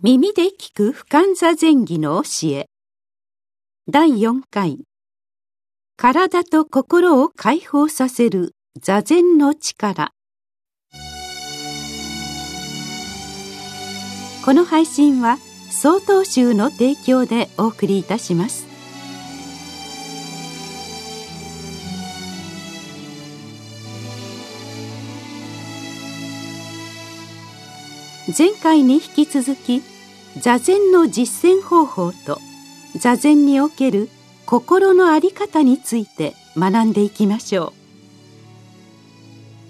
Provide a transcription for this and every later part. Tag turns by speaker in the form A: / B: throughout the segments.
A: 耳で聞く深座禅儀の教え。第4回。体と心を解放させる。座禅の力。この配信は曹洞宗の提供でお送りいたします。前回に引き続き座禅の実践方法と座禅における心の在り方について学んでいきましょ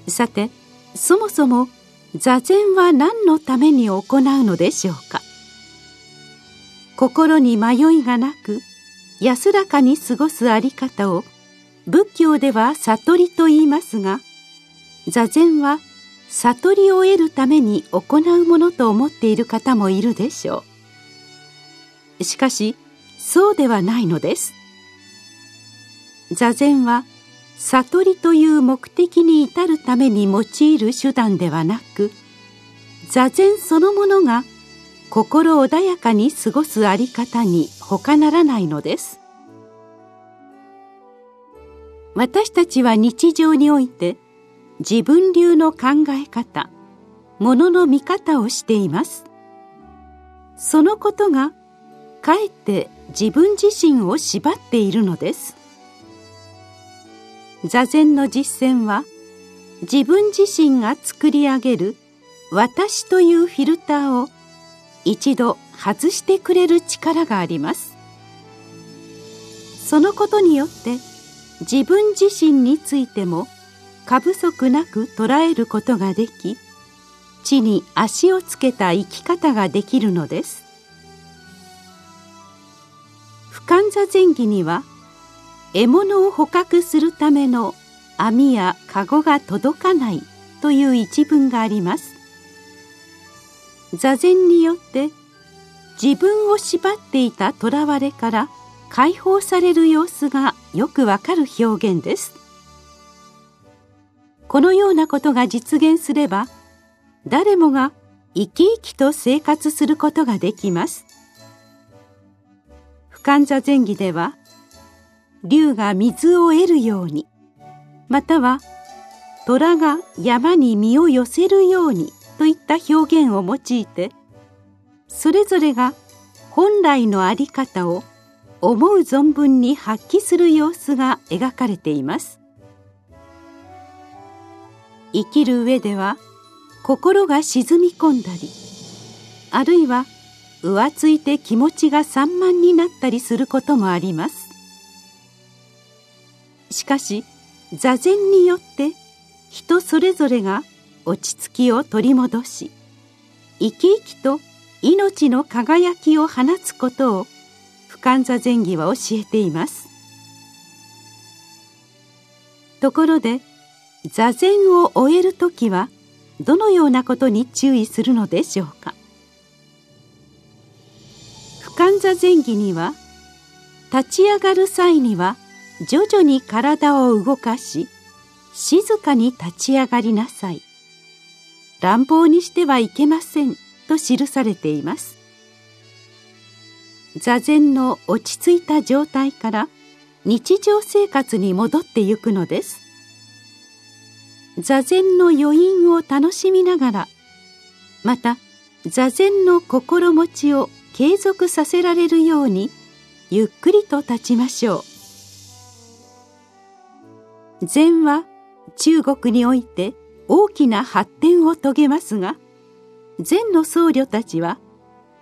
A: う。さてそもそも座禅は何のために行うのでしょうか？心に迷いがなく安らかに過ごす在り方を仏教では悟りと言いますが座禅は悟りを得るために行うものと思っている方もいるでしょう。しかしそうではないのです。座禅は悟りという目的に至るために用いる手段ではなく座禅そのものが心穏やかに過ごすあり方に他ならないのです。私たちは日常において自分流の考え方ものの見方をしています。そのことがかえって自分自身を縛っているのです。座禅の実践は自分自身が作り上げる私というフィルターを一度外してくれる力があります。そのことによって自分自身についても過不足なく捉えることができ地に足をつけた生き方ができるのです。不感座前儀には獲物を捕獲するための網や籠が届かないという一文があります。座禅によって自分を縛っていた囚われから解放される様子がよくわかる表現です。このようなことが実現すれば誰もが生き生きと生活することができます。不感座前儀では竜が水を得るようにまたは虎が山に身を寄せるようにといった表現を用いてそれぞれが本来の在り方を思う存分に発揮する様子が描かれています。生きる上では心が沈み込んだりあるいは浮ついて気持ちが散漫になったりすることもあります。しかし座禅によって人それぞれが落ち着きを取り戻し生き生きと命の輝きを放つことを不感座禅儀は教えています。ところで座禅を終える時はどのようなことに注意するのでしょうか？不感座禅儀には立ち上がる際には徐々に体を動かし静かに立ち上がりなさい。乱暴にしてはいけませんと記されています。座禅の落ち着いた状態から日常生活に戻ってゆくのです。座禅の余韻を楽しみながらまた座禅の心持ちを継続させられるようにゆっくりと立ちましょう。禅は中国において大きな発展を遂げますが禅の僧侶たちは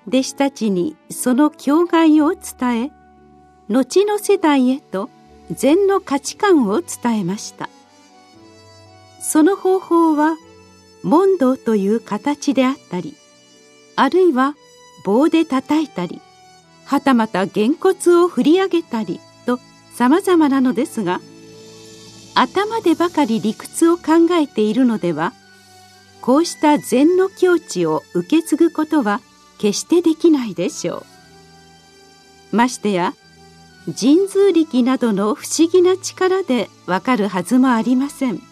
A: 弟子たちにその境外を伝え後の世代へと禅の価値観を伝えました。その方法は問答という形であったりあるいは棒で叩いたりはたまたげんこつを振り上げたりとさまざまなのですが頭でばかり理屈を考えているのではこうした禅の境地を受け継ぐことは決してできないでしょう。ましてや神通力などの不思議な力でわかるはずもありません。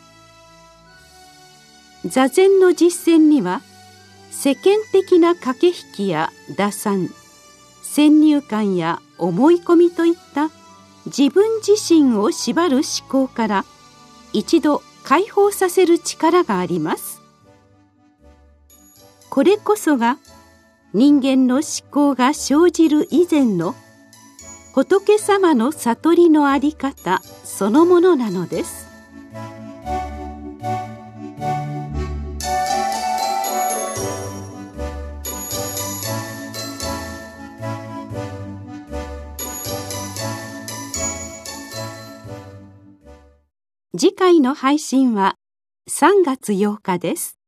A: 座禅の実践には世間的な駆け引きや打算先入観や思い込みといった自分自身を縛る思考から一度解放させる力があります。これこそが人間の思考が生じる以前の仏様の悟りのあり方そのものなのです。次回の配信は3月8日です。